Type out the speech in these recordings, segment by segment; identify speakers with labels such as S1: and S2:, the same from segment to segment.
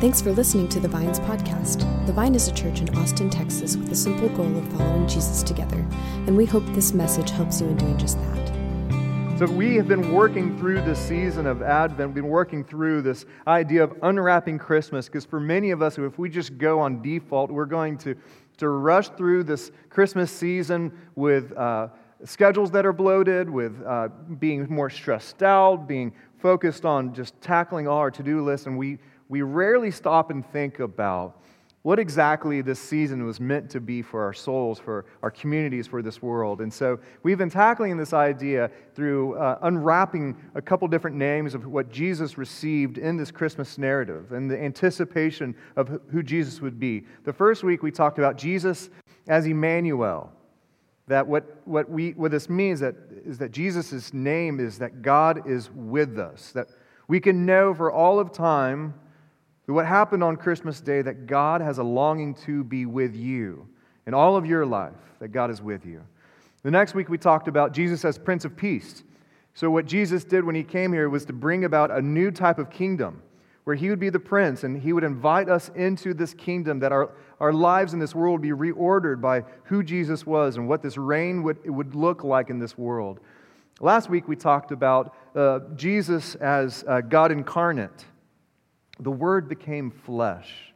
S1: Thanks for listening to the Vines podcast. The Vine is a church in Austin, Texas, with the simple goal of following Jesus together, and we hope this message helps you in doing just that.
S2: So, we have been working through this season of Advent, we've been working through this idea of unwrapping Christmas, because for many of us, if we just go on default, we're going to, to rush through this Christmas season with uh, schedules that are bloated, with uh, being more stressed out, being focused on just tackling all our to do lists, and we we rarely stop and think about what exactly this season was meant to be for our souls, for our communities, for this world. And so we've been tackling this idea through uh, unwrapping a couple different names of what Jesus received in this Christmas narrative and the anticipation of who Jesus would be. The first week we talked about Jesus as Emmanuel. That what, what, we, what this means that, is that Jesus' name is that God is with us, that we can know for all of time what happened on Christmas Day that God has a longing to be with you in all of your life, that God is with you. The next week we talked about Jesus as Prince of Peace. So, what Jesus did when he came here was to bring about a new type of kingdom where he would be the prince and he would invite us into this kingdom, that our, our lives in this world would be reordered by who Jesus was and what this reign would, would look like in this world. Last week we talked about uh, Jesus as uh, God incarnate the Word became flesh.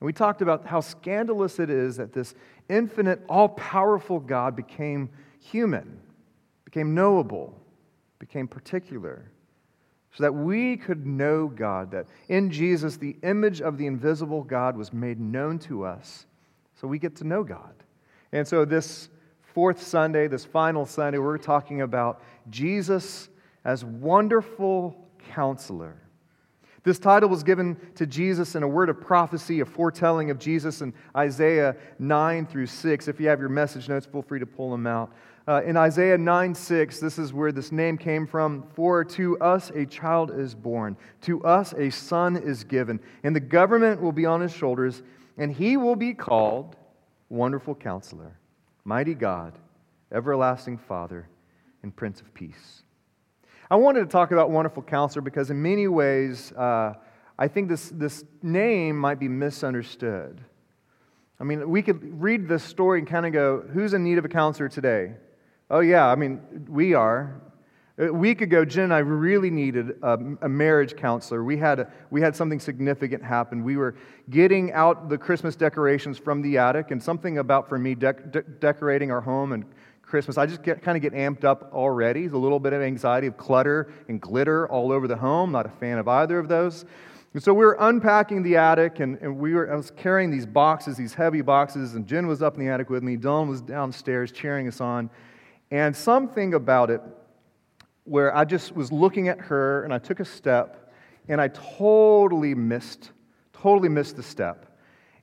S2: And we talked about how scandalous it is that this infinite, all powerful God became human, became knowable, became particular, so that we could know God, that in Jesus, the image of the invisible God was made known to us, so we get to know God. And so, this fourth Sunday, this final Sunday, we're talking about Jesus as wonderful counselor. This title was given to Jesus in a word of prophecy, a foretelling of Jesus in Isaiah 9 through 6. If you have your message notes, feel free to pull them out. Uh, in Isaiah 9 6, this is where this name came from. For to us a child is born, to us a son is given, and the government will be on his shoulders, and he will be called Wonderful Counselor, Mighty God, Everlasting Father, and Prince of Peace. I wanted to talk about Wonderful Counselor because, in many ways, uh, I think this, this name might be misunderstood. I mean, we could read this story and kind of go, who's in need of a counselor today? Oh, yeah, I mean, we are. A week ago, Jen and I really needed a, a marriage counselor. We had, a, we had something significant happen. We were getting out the Christmas decorations from the attic, and something about, for me, de- decorating our home and Christmas, I just get, kind of get amped up already. There's a little bit of anxiety of clutter and glitter all over the home. Not a fan of either of those. And so we were unpacking the attic, and, and we were, I was carrying these boxes, these heavy boxes, and Jen was up in the attic with me. Dylan was downstairs cheering us on. And something about it where I just was looking at her, and I took a step, and I totally missed, totally missed the step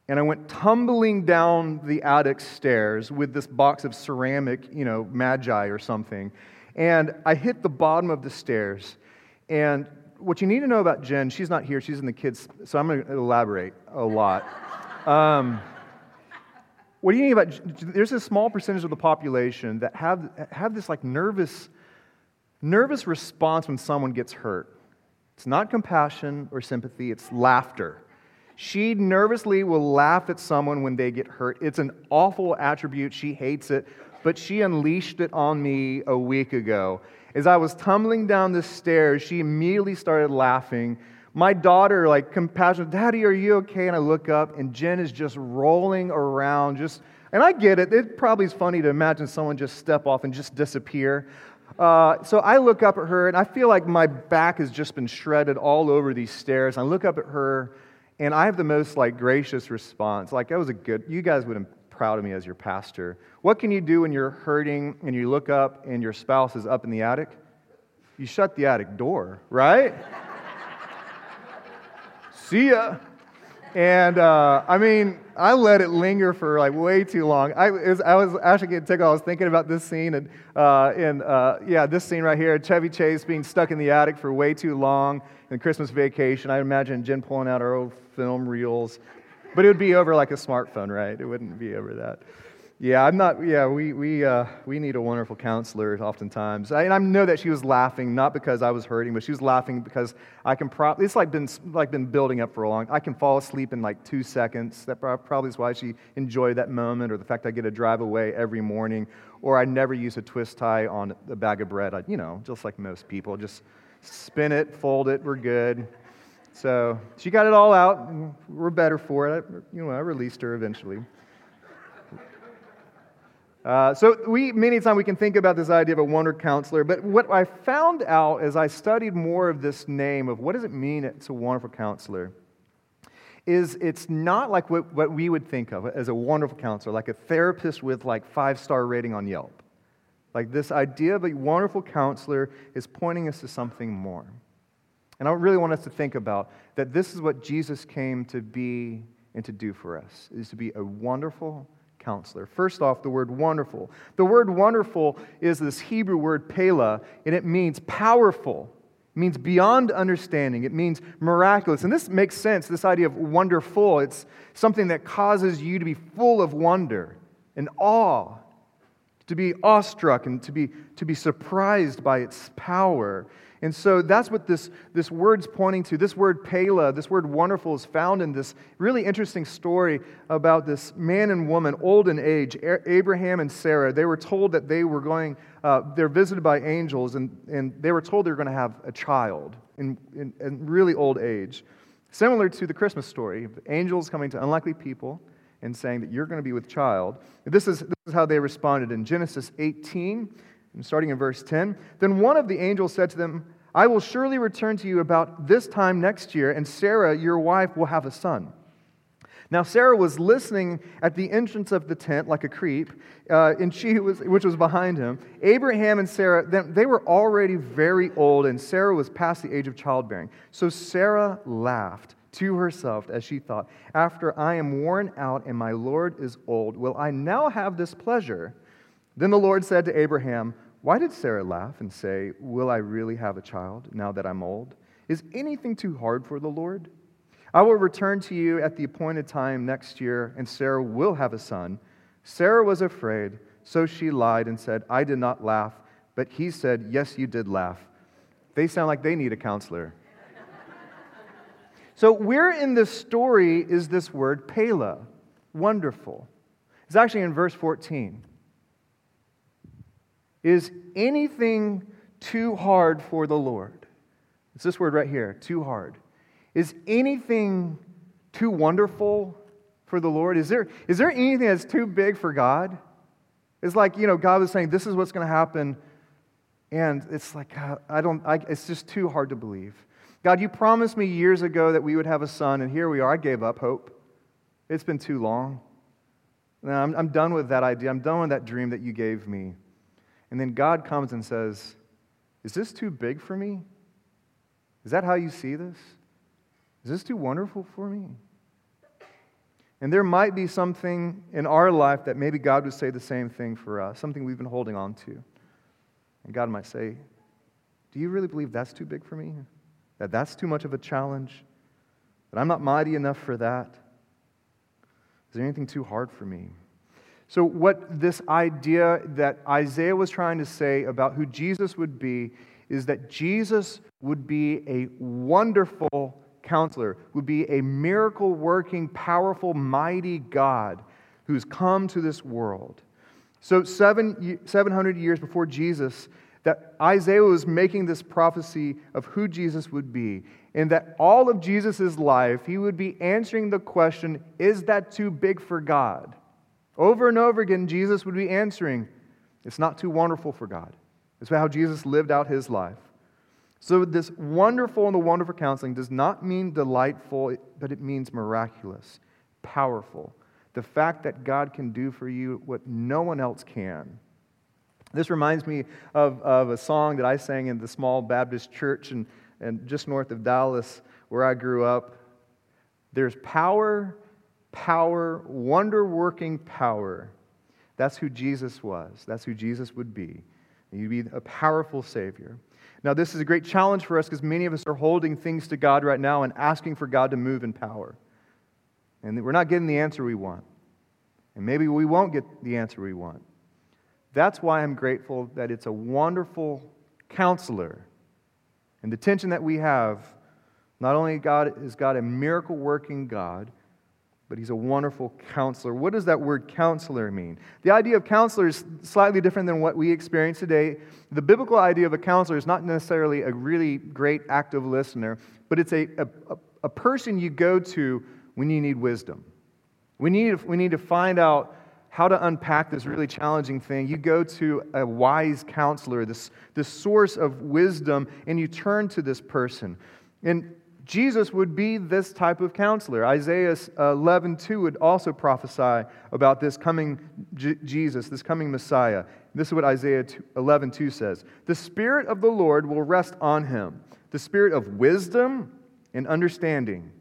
S2: and I went tumbling down the attic stairs with this box of ceramic, you know, magi or something. And I hit the bottom of the stairs. And what you need to know about Jen, she's not here, she's in the kids, so I'm going to elaborate a lot. Um, what do you need about there's a small percentage of the population that have, have this like nervous nervous response when someone gets hurt it's not compassion or sympathy it's laughter she nervously will laugh at someone when they get hurt. It's an awful attribute. She hates it, but she unleashed it on me a week ago. As I was tumbling down the stairs, she immediately started laughing. My daughter, like, compassionate, Daddy, are you okay? And I look up, and Jen is just rolling around, just, and I get it. It probably is funny to imagine someone just step off and just disappear. Uh, so I look up at her, and I feel like my back has just been shredded all over these stairs. I look up at her, and I have the most like gracious response. Like that was a good. You guys would have been proud of me as your pastor. What can you do when you're hurting and you look up and your spouse is up in the attic? You shut the attic door, right? See ya. And uh, I mean, I let it linger for like way too long. I was, I was actually getting tickled. I was thinking about this scene, and uh, in, uh, yeah, this scene right here Chevy Chase being stuck in the attic for way too long in Christmas vacation. I imagine Jen pulling out her old film reels, but it would be over like a smartphone, right? It wouldn't be over that. Yeah, I'm not. Yeah, we we uh, we need a wonderful counselor oftentimes. I, and I know that she was laughing not because I was hurting, but she was laughing because I can probably. It's like been like been building up for a long. I can fall asleep in like two seconds. That probably is why she enjoyed that moment, or the fact I get to drive away every morning, or I never use a twist tie on a bag of bread. I, you know, just like most people, just spin it, fold it, we're good. So she got it all out. We're better for it. I, you know, I released her eventually. Uh, so we many times we can think about this idea of a wonder counselor, but what I found out as I studied more of this name of what does it mean it's a wonderful counselor, is it's not like what, what we would think of as a wonderful counselor, like a therapist with like five star rating on Yelp. Like this idea of a wonderful counselor is pointing us to something more. And I really want us to think about that this is what Jesus came to be and to do for us, is to be a wonderful counselor. First off, the word wonderful. The word wonderful is this Hebrew word pela, and it means powerful. It means beyond understanding. It means miraculous. And this makes sense, this idea of wonderful. It's something that causes you to be full of wonder and awe, to be awestruck and to be, to be surprised by its power. And so that's what this, this word's pointing to. This word Pela, this word wonderful, is found in this really interesting story about this man and woman, old in age, Abraham and Sarah. They were told that they were going, uh, they're visited by angels, and, and they were told they were going to have a child in, in, in really old age. Similar to the Christmas story, angels coming to unlikely people and saying that you're going to be with child. This is, this is how they responded in Genesis 18 and starting in verse 10, then one of the angels said to them, I will surely return to you about this time next year, and Sarah, your wife, will have a son. Now, Sarah was listening at the entrance of the tent like a creep, uh, and she was, which was behind him. Abraham and Sarah, they were already very old, and Sarah was past the age of childbearing. So Sarah laughed to herself as she thought, After I am worn out and my Lord is old, will I now have this pleasure? Then the Lord said to Abraham, Why did Sarah laugh and say, Will I really have a child now that I'm old? Is anything too hard for the Lord? I will return to you at the appointed time next year, and Sarah will have a son. Sarah was afraid, so she lied and said, I did not laugh. But he said, Yes, you did laugh. They sound like they need a counselor. so, where in this story is this word Pela? Wonderful. It's actually in verse 14. Is anything too hard for the Lord? It's this word right here, too hard. Is anything too wonderful for the Lord? Is there, is there anything that's too big for God? It's like, you know, God was saying, this is what's going to happen. And it's like, uh, I don't, I, it's just too hard to believe. God, you promised me years ago that we would have a son, and here we are. I gave up hope. It's been too long. Now, I'm, I'm done with that idea. I'm done with that dream that you gave me. And then God comes and says, Is this too big for me? Is that how you see this? Is this too wonderful for me? And there might be something in our life that maybe God would say the same thing for us, something we've been holding on to. And God might say, Do you really believe that's too big for me? That that's too much of a challenge? That I'm not mighty enough for that? Is there anything too hard for me? So, what this idea that Isaiah was trying to say about who Jesus would be is that Jesus would be a wonderful counselor, would be a miracle working, powerful, mighty God who's come to this world. So, seven, 700 years before Jesus, that Isaiah was making this prophecy of who Jesus would be, and that all of Jesus' life, he would be answering the question is that too big for God? Over and over again, Jesus would be answering, It's not too wonderful for God. That's how Jesus lived out his life. So, this wonderful and the wonderful counseling does not mean delightful, but it means miraculous, powerful. The fact that God can do for you what no one else can. This reminds me of, of a song that I sang in the small Baptist church and, and just north of Dallas, where I grew up. There's power power, wonder working power. That's who Jesus was. That's who Jesus would be. He'd be a powerful Savior. Now, this is a great challenge for us because many of us are holding things to God right now and asking for God to move in power. And we're not getting the answer we want. And maybe we won't get the answer we want. That's why I'm grateful that it's a wonderful counselor. And the tension that we have, not only God is God a miracle working God, but he's a wonderful counselor. What does that word counselor mean? The idea of counselor is slightly different than what we experience today. The biblical idea of a counselor is not necessarily a really great active listener, but it's a, a, a person you go to when you need wisdom. We need, we need to find out how to unpack this really challenging thing. You go to a wise counselor, this, this source of wisdom, and you turn to this person. And Jesus would be this type of counselor. Isaiah uh, 11, 2 would also prophesy about this coming J- Jesus, this coming Messiah. This is what Isaiah 11, 2 says. The Spirit of the Lord will rest on him, the Spirit of wisdom and understanding,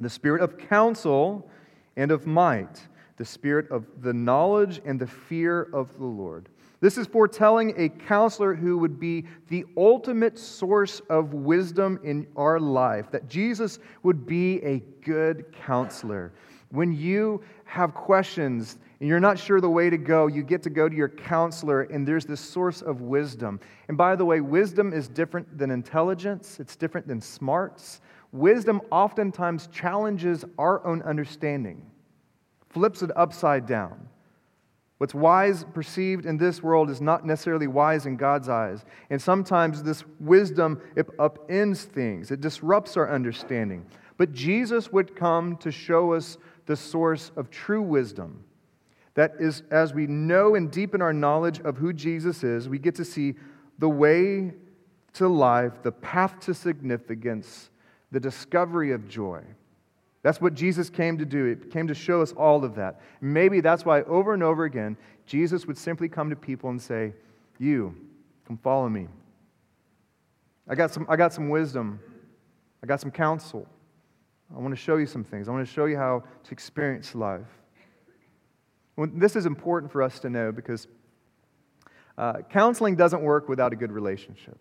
S2: the Spirit of counsel and of might, the Spirit of the knowledge and the fear of the Lord this is foretelling a counselor who would be the ultimate source of wisdom in our life, that Jesus would be a good counselor. When you have questions and you're not sure the way to go, you get to go to your counselor, and there's this source of wisdom. And by the way, wisdom is different than intelligence, it's different than smarts. Wisdom oftentimes challenges our own understanding, flips it upside down. What's wise perceived in this world is not necessarily wise in God's eyes. And sometimes this wisdom upends things, it disrupts our understanding. But Jesus would come to show us the source of true wisdom. That is, as we know and deepen our knowledge of who Jesus is, we get to see the way to life, the path to significance, the discovery of joy. That's what Jesus came to do. It came to show us all of that. Maybe that's why over and over again, Jesus would simply come to people and say, You, come follow me. I got some, I got some wisdom. I got some counsel. I want to show you some things. I want to show you how to experience life. Well, this is important for us to know because uh, counseling doesn't work without a good relationship.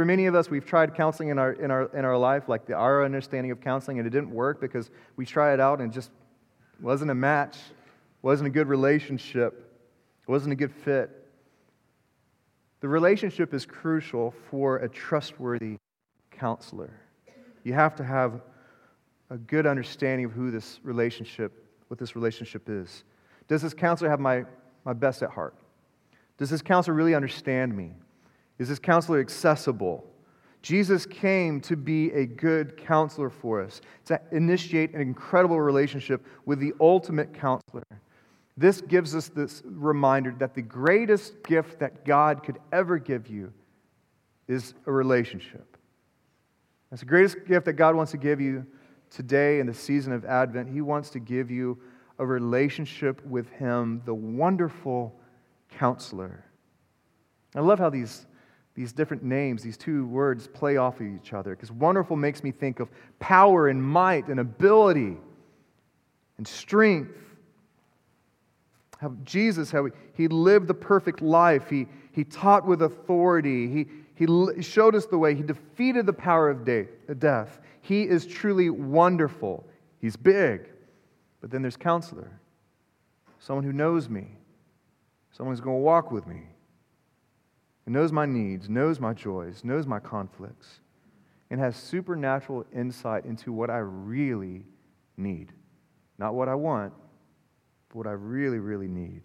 S2: For many of us, we've tried counseling in our, in our, in our life, like the, our understanding of counseling, and it didn't work because we tried it out and it just wasn't a match, wasn't a good relationship, wasn't a good fit. The relationship is crucial for a trustworthy counselor. You have to have a good understanding of who this relationship, what this relationship is. Does this counselor have my, my best at heart? Does this counselor really understand me? Is this counselor accessible? Jesus came to be a good counselor for us, to initiate an incredible relationship with the ultimate counselor. This gives us this reminder that the greatest gift that God could ever give you is a relationship. That's the greatest gift that God wants to give you today in the season of Advent. He wants to give you a relationship with Him, the wonderful counselor. I love how these these different names, these two words play off of each other because wonderful makes me think of power and might and ability and strength. How Jesus, how he lived the perfect life. He, he taught with authority. He, he showed us the way. He defeated the power of uh, death. He is truly wonderful. He's big. But then there's counselor, someone who knows me, someone who's going to walk with me, and knows my needs, knows my joys, knows my conflicts, and has supernatural insight into what I really need. Not what I want, but what I really, really need.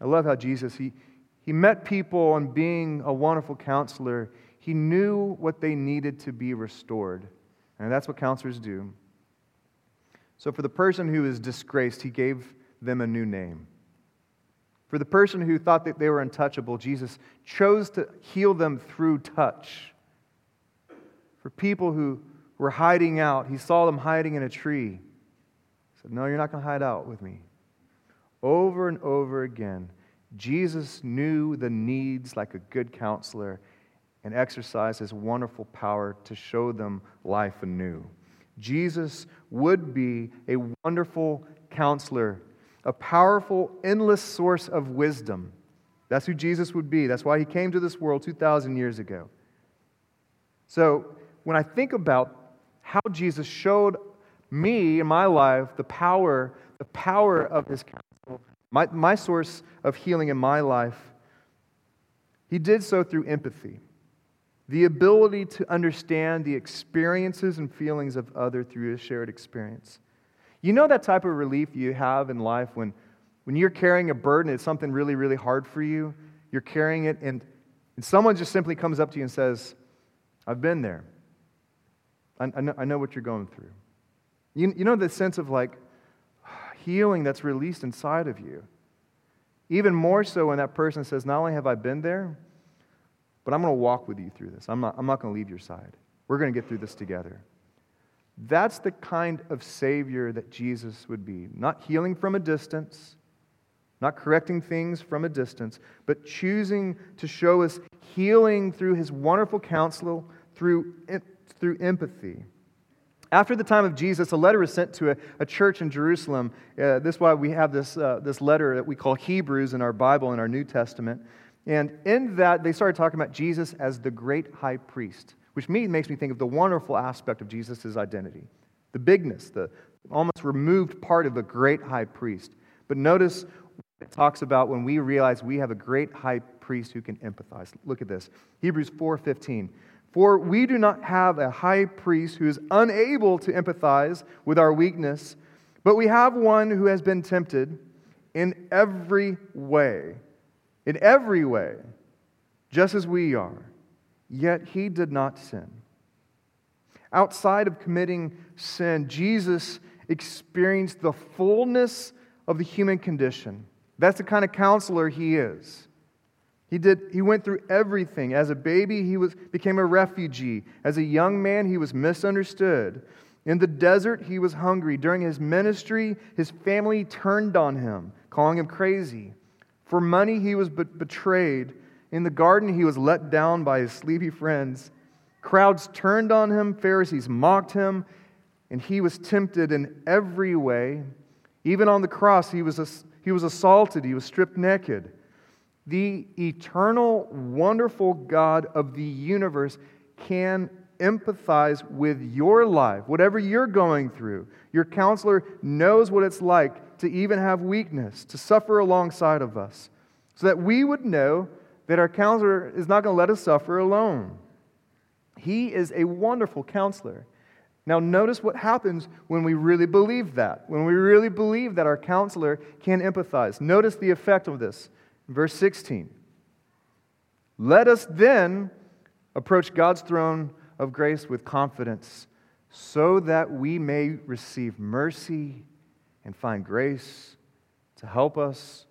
S2: I love how Jesus, he, he met people and being a wonderful counselor, he knew what they needed to be restored. And that's what counselors do. So for the person who is disgraced, he gave them a new name. For the person who thought that they were untouchable, Jesus chose to heal them through touch. For people who were hiding out, he saw them hiding in a tree. He said, No, you're not going to hide out with me. Over and over again, Jesus knew the needs like a good counselor and exercised his wonderful power to show them life anew. Jesus would be a wonderful counselor a powerful, endless source of wisdom. That's who Jesus would be. That's why he came to this world 2,000 years ago. So, when I think about how Jesus showed me in my life the power the power of his counsel, my, my source of healing in my life, he did so through empathy. The ability to understand the experiences and feelings of other through a shared experience. You know that type of relief you have in life when, when you're carrying a burden, it's something really, really hard for you. You're carrying it, and, and someone just simply comes up to you and says, I've been there. I, I, know, I know what you're going through. You, you know the sense of like healing that's released inside of you. Even more so when that person says, Not only have I been there, but I'm going to walk with you through this. I'm not, I'm not going to leave your side. We're going to get through this together. That's the kind of Savior that Jesus would be. Not healing from a distance, not correcting things from a distance, but choosing to show us healing through His wonderful counsel, through, through empathy. After the time of Jesus, a letter was sent to a, a church in Jerusalem. Uh, this is why we have this, uh, this letter that we call Hebrews in our Bible, in our New Testament. And in that, they started talking about Jesus as the great high priest, which me, makes me think of the wonderful aspect of Jesus' identity the bigness, the almost removed part of a great high priest. But notice it talks about when we realize we have a great high priest who can empathize. Look at this Hebrews 4:15. For we do not have a high priest who is unable to empathize with our weakness, but we have one who has been tempted in every way, in every way, just as we are, yet he did not sin. Outside of committing sin, Jesus experienced the fullness of the human condition. That's the kind of counselor he is. He, did, he went through everything. As a baby, he was, became a refugee. As a young man, he was misunderstood. In the desert, he was hungry. During his ministry, his family turned on him, calling him crazy. For money, he was be- betrayed. In the garden, he was let down by his sleepy friends. Crowds turned on him, Pharisees mocked him, and he was tempted in every way. Even on the cross, he was, he was assaulted, he was stripped naked the eternal, wonderful God of the universe can empathize with your life, whatever you're going through. Your counselor knows what it's like to even have weakness, to suffer alongside of us, so that we would know that our counselor is not going to let us suffer alone. He is a wonderful counselor. Now, notice what happens when we really believe that, when we really believe that our counselor can empathize. Notice the effect of this. Verse 16 Let us then approach God's throne of grace with confidence so that we may receive mercy and find grace to help us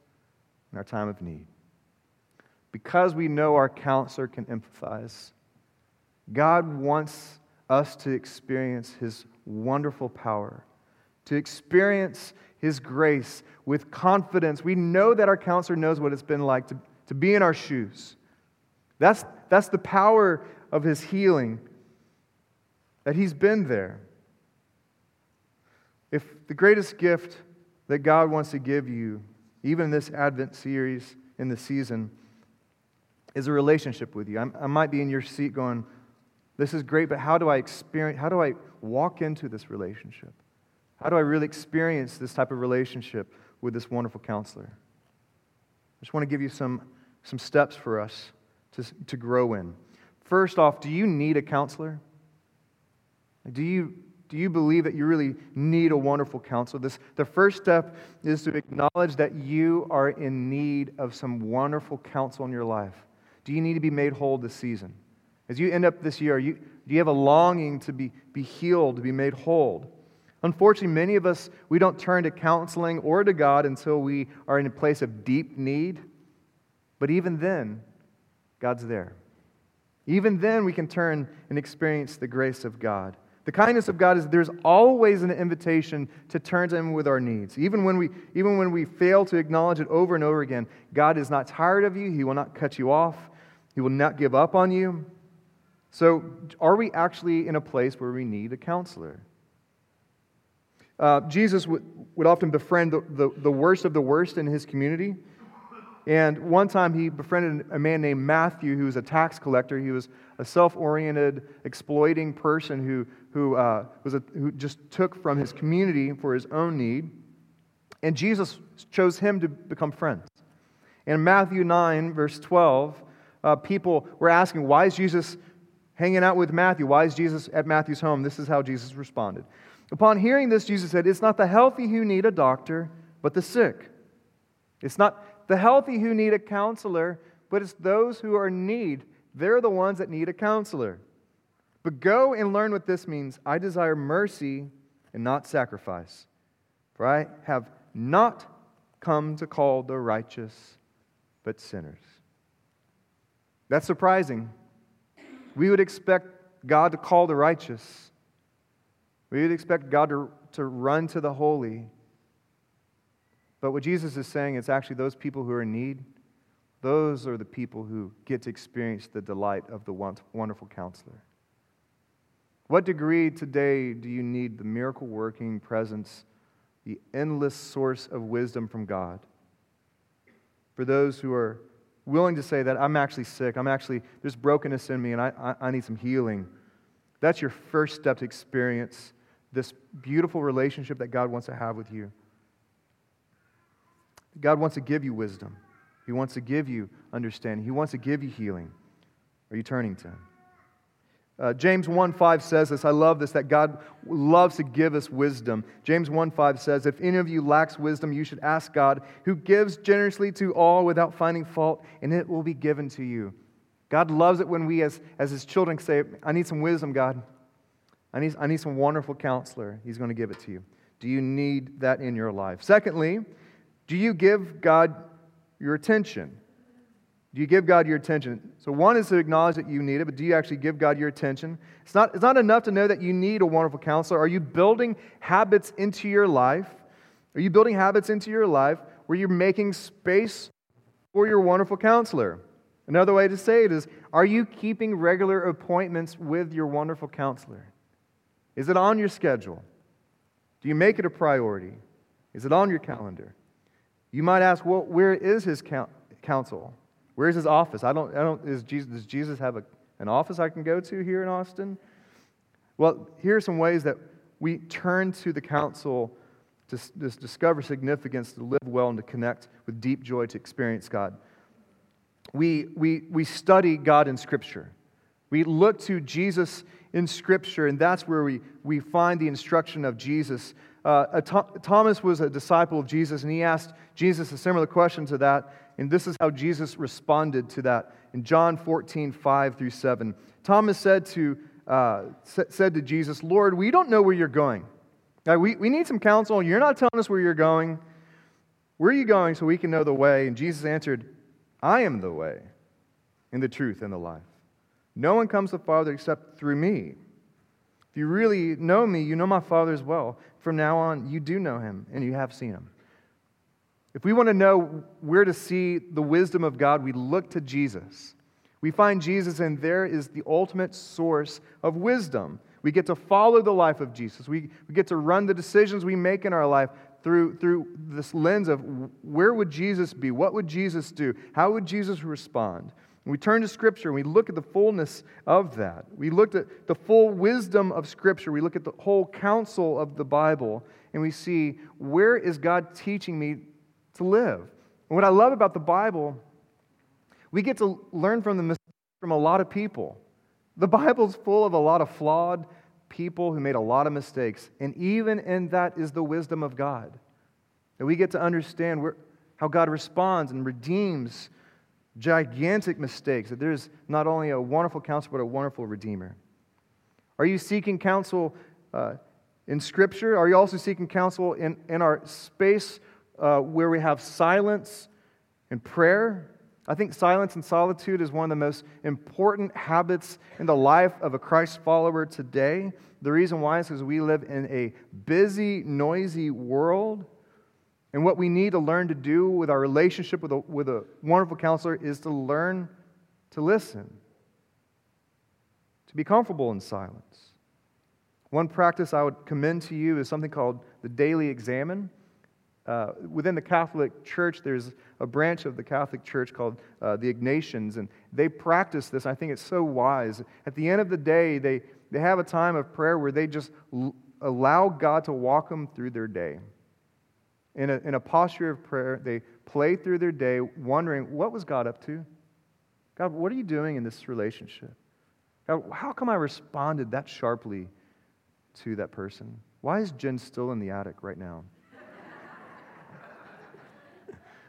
S2: in our time of need. Because we know our counselor can empathize, God wants us to experience his wonderful power, to experience his grace with confidence. We know that our counselor knows what it's been like to, to be in our shoes. That's, that's the power of His healing, that He's been there. If the greatest gift that God wants to give you, even in this Advent series, in the season, is a relationship with you. I'm, i might be in your seat going, This is great, but how do I experience, how do I walk into this relationship? How do I really experience this type of relationship with this wonderful counselor? I just want to give you some, some steps for us to, to grow in. First off, do you need a counselor? Do you, do you believe that you really need a wonderful counselor? This, the first step is to acknowledge that you are in need of some wonderful counsel in your life. Do you need to be made whole this season? As you end up this year, you, do you have a longing to be, be healed, to be made whole? Unfortunately, many of us, we don't turn to counseling or to God until we are in a place of deep need. But even then, God's there. Even then, we can turn and experience the grace of God. The kindness of God is there's always an invitation to turn to Him with our needs. Even when, we, even when we fail to acknowledge it over and over again, God is not tired of you. He will not cut you off. He will not give up on you. So, are we actually in a place where we need a counselor? Uh, Jesus would, would often befriend the, the, the worst of the worst in his community. And one time he befriended a man named Matthew, who was a tax collector. He was a self oriented, exploiting person who, who, uh, was a, who just took from his community for his own need. And Jesus chose him to become friends. In Matthew 9, verse 12, uh, people were asking, Why is Jesus hanging out with Matthew? Why is Jesus at Matthew's home? This is how Jesus responded. Upon hearing this, Jesus said, It's not the healthy who need a doctor, but the sick. It's not the healthy who need a counselor, but it's those who are in need. They're the ones that need a counselor. But go and learn what this means. I desire mercy and not sacrifice. For I have not come to call the righteous, but sinners. That's surprising. We would expect God to call the righteous. We would expect God to, to run to the holy. But what Jesus is saying is actually those people who are in need, those are the people who get to experience the delight of the wonderful counselor. What degree today do you need the miracle working presence, the endless source of wisdom from God? For those who are willing to say that I'm actually sick, I'm actually, there's brokenness in me and I, I, I need some healing. That's your first step to experience this beautiful relationship that God wants to have with you. God wants to give you wisdom. He wants to give you understanding. He wants to give you healing. Are you turning to Him? Uh, James 1 5 says this. I love this that God loves to give us wisdom. James 1 5 says, If any of you lacks wisdom, you should ask God, who gives generously to all without finding fault, and it will be given to you. God loves it when we, as, as His children, say, I need some wisdom, God. I need, I need some wonderful counselor. He's going to give it to you. Do you need that in your life? Secondly, do you give God your attention? Do you give God your attention? So, one is to acknowledge that you need it, but do you actually give God your attention? It's not, it's not enough to know that you need a wonderful counselor. Are you building habits into your life? Are you building habits into your life where you're making space for your wonderful counselor? Another way to say it is Are you keeping regular appointments with your wonderful counselor? Is it on your schedule? Do you make it a priority? Is it on your calendar? You might ask, well, where is his counsel? Where's his office? I don't, I don't, is Jesus, does Jesus have a, an office I can go to here in Austin? Well, here are some ways that we turn to the counsel to, to discover significance, to live well, and to connect with deep joy to experience God. We, we, we study God in Scripture. We look to Jesus in Scripture, and that's where we, we find the instruction of Jesus. Uh, Thomas was a disciple of Jesus, and he asked Jesus a similar question to that. And this is how Jesus responded to that in John 14, 5 through 7. Thomas said to, uh, said to Jesus, Lord, we don't know where you're going. Now, we, we need some counsel. You're not telling us where you're going. Where are you going so we can know the way? And Jesus answered, I am the way and the truth and the life. No one comes to the Father except through me. If you really know me, you know my Father as well. From now on, you do know him and you have seen him. If we want to know where to see the wisdom of God, we look to Jesus. We find Jesus, and there is the ultimate source of wisdom. We get to follow the life of Jesus. We, we get to run the decisions we make in our life through, through this lens of where would Jesus be? What would Jesus do? How would Jesus respond? And we turn to Scripture and we look at the fullness of that. We look at the full wisdom of Scripture. We look at the whole counsel of the Bible and we see where is God teaching me to live. And what I love about the Bible, we get to learn from the mistakes from a lot of people. The Bible's full of a lot of flawed people who made a lot of mistakes. And even in that is the wisdom of God. That we get to understand where, how God responds and redeems gigantic mistakes. That there's not only a wonderful counselor, but a wonderful redeemer. Are you seeking counsel uh, in Scripture? Are you also seeking counsel in, in our space uh, where we have silence and prayer. I think silence and solitude is one of the most important habits in the life of a Christ follower today. The reason why is because we live in a busy, noisy world. And what we need to learn to do with our relationship with a, with a wonderful counselor is to learn to listen, to be comfortable in silence. One practice I would commend to you is something called the daily examen. Uh, within the Catholic Church, there's a branch of the Catholic Church called uh, the Ignatians, and they practice this. I think it's so wise. At the end of the day, they, they have a time of prayer where they just l- allow God to walk them through their day. in a, in a posture of prayer. They play through their day wondering, what was God up to? God, what are you doing in this relationship? God, how come I responded that sharply to that person? Why is Jen still in the attic right now?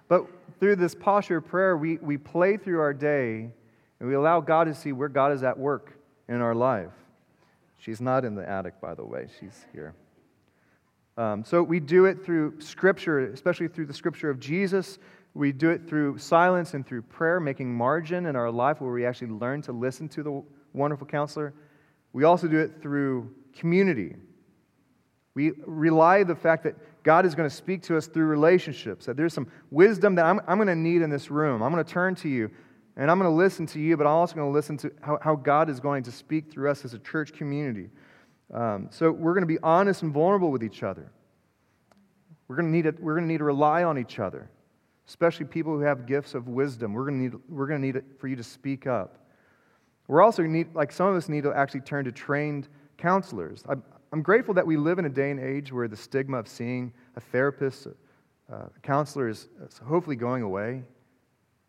S2: But through this posture of prayer, we, we play through our day and we allow God to see where God is at work in our life. She's not in the attic, by the way, she's here. Um, so we do it through Scripture, especially through the Scripture of Jesus. We do it through silence and through prayer, making margin in our life where we actually learn to listen to the wonderful counselor. We also do it through community. We rely the fact that God is going to speak to us through relationships, that there's some wisdom that I'm, I'm going to need in this room. I'm going to turn to you and I'm going to listen to you, but I'm also going to listen to how, how God is going to speak through us as a church community. Um, so we're going to be honest and vulnerable with each other. We're going, to need we're going to need to rely on each other, especially people who have gifts of wisdom. We're going to need, we're going to need for you to speak up. We're also need, like some of us need to actually turn to trained counselors. I'm, I'm grateful that we live in a day and age where the stigma of seeing a therapist, a, a counselor is, hopefully going away.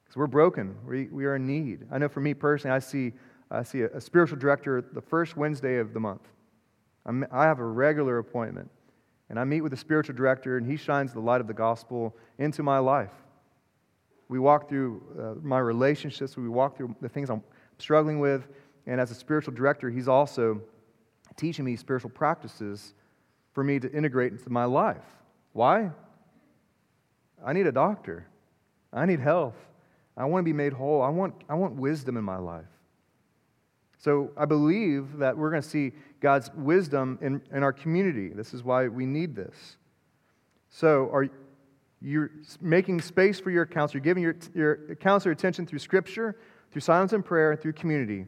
S2: Because we're broken, we, we are in need. I know for me personally, I see, I see a, a spiritual director the first Wednesday of the month. I'm, I have a regular appointment. And I meet with the spiritual director, and he shines the light of the gospel into my life. We walk through uh, my relationships, we walk through the things I'm struggling with. And as a spiritual director, he's also teaching me spiritual practices for me to integrate into my life. Why? I need a doctor, I need health, I want to be made whole, I want, I want wisdom in my life. So I believe that we're going to see God's wisdom in, in our community. This is why we need this. So are you making space for your counselor, giving your, your counselor attention through Scripture, through silence and prayer, and through community.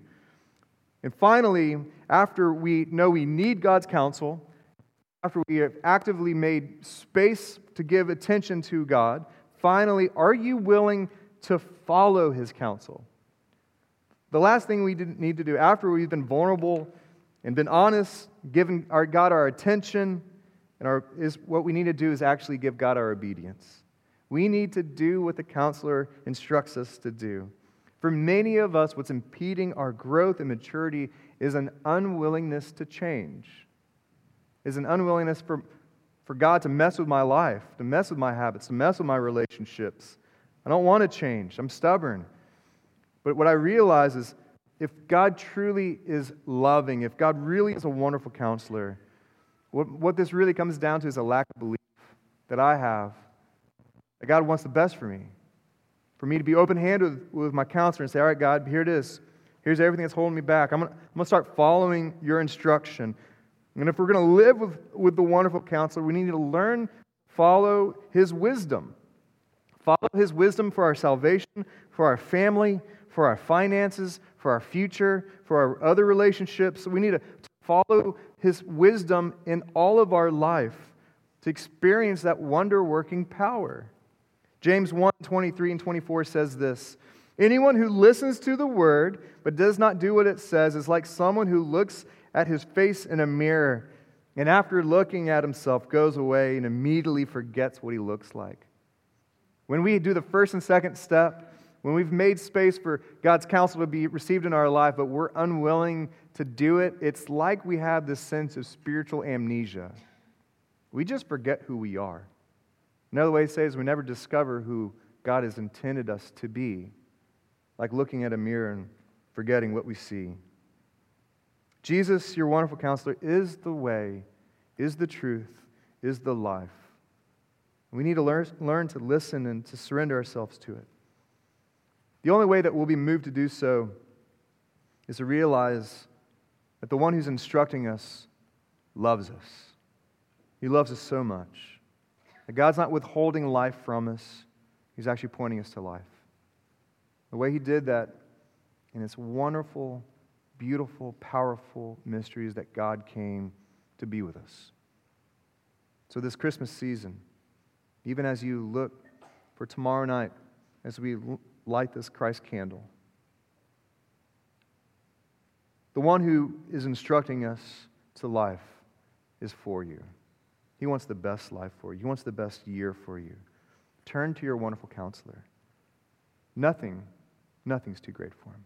S2: And finally, after we know we need God's counsel, after we have actively made space to give attention to God, finally, are you willing to follow His counsel? The last thing we need to do after we've been vulnerable and been honest, given our God our attention, and our, is what we need to do is actually give God our obedience. We need to do what the counselor instructs us to do. For many of us, what's impeding our growth and maturity is an unwillingness to change, is an unwillingness for, for God to mess with my life, to mess with my habits, to mess with my relationships. I don't want to change. I'm stubborn. But what I realize is if God truly is loving, if God really is a wonderful counselor, what, what this really comes down to is a lack of belief that I have that God wants the best for me. For me to be open handed with, with, my counselor and say, All right, God, here it is. Here's everything that's holding me back. I'm going to start following your instruction. And if we're going to live with, with the wonderful counselor, we need to learn, follow his wisdom. Follow his wisdom for our salvation, for our family, for our finances, for our future, for our other relationships. We need to follow His wisdom in all of our life to experience that wonder working power. James 1 23 and 24 says this Anyone who listens to the word but does not do what it says is like someone who looks at his face in a mirror and after looking at himself goes away and immediately forgets what he looks like. When we do the first and second step, when we've made space for God's counsel to be received in our life, but we're unwilling to do it, it's like we have this sense of spiritual amnesia. We just forget who we are. Another way to say it is we never discover who God has intended us to be, like looking at a mirror and forgetting what we see. Jesus, your wonderful counselor, is the way, is the truth, is the life. We need to learn, learn to listen and to surrender ourselves to it. The only way that we'll be moved to do so is to realize that the one who's instructing us loves us. He loves us so much. That God's not withholding life from us, He's actually pointing us to life. The way He did that in its wonderful, beautiful, powerful mysteries that God came to be with us. So, this Christmas season, even as you look for tomorrow night, as we light this Christ candle. The one who is instructing us to life is for you. He wants the best life for you, He wants the best year for you. Turn to your wonderful counselor. Nothing, nothing's too great for Him.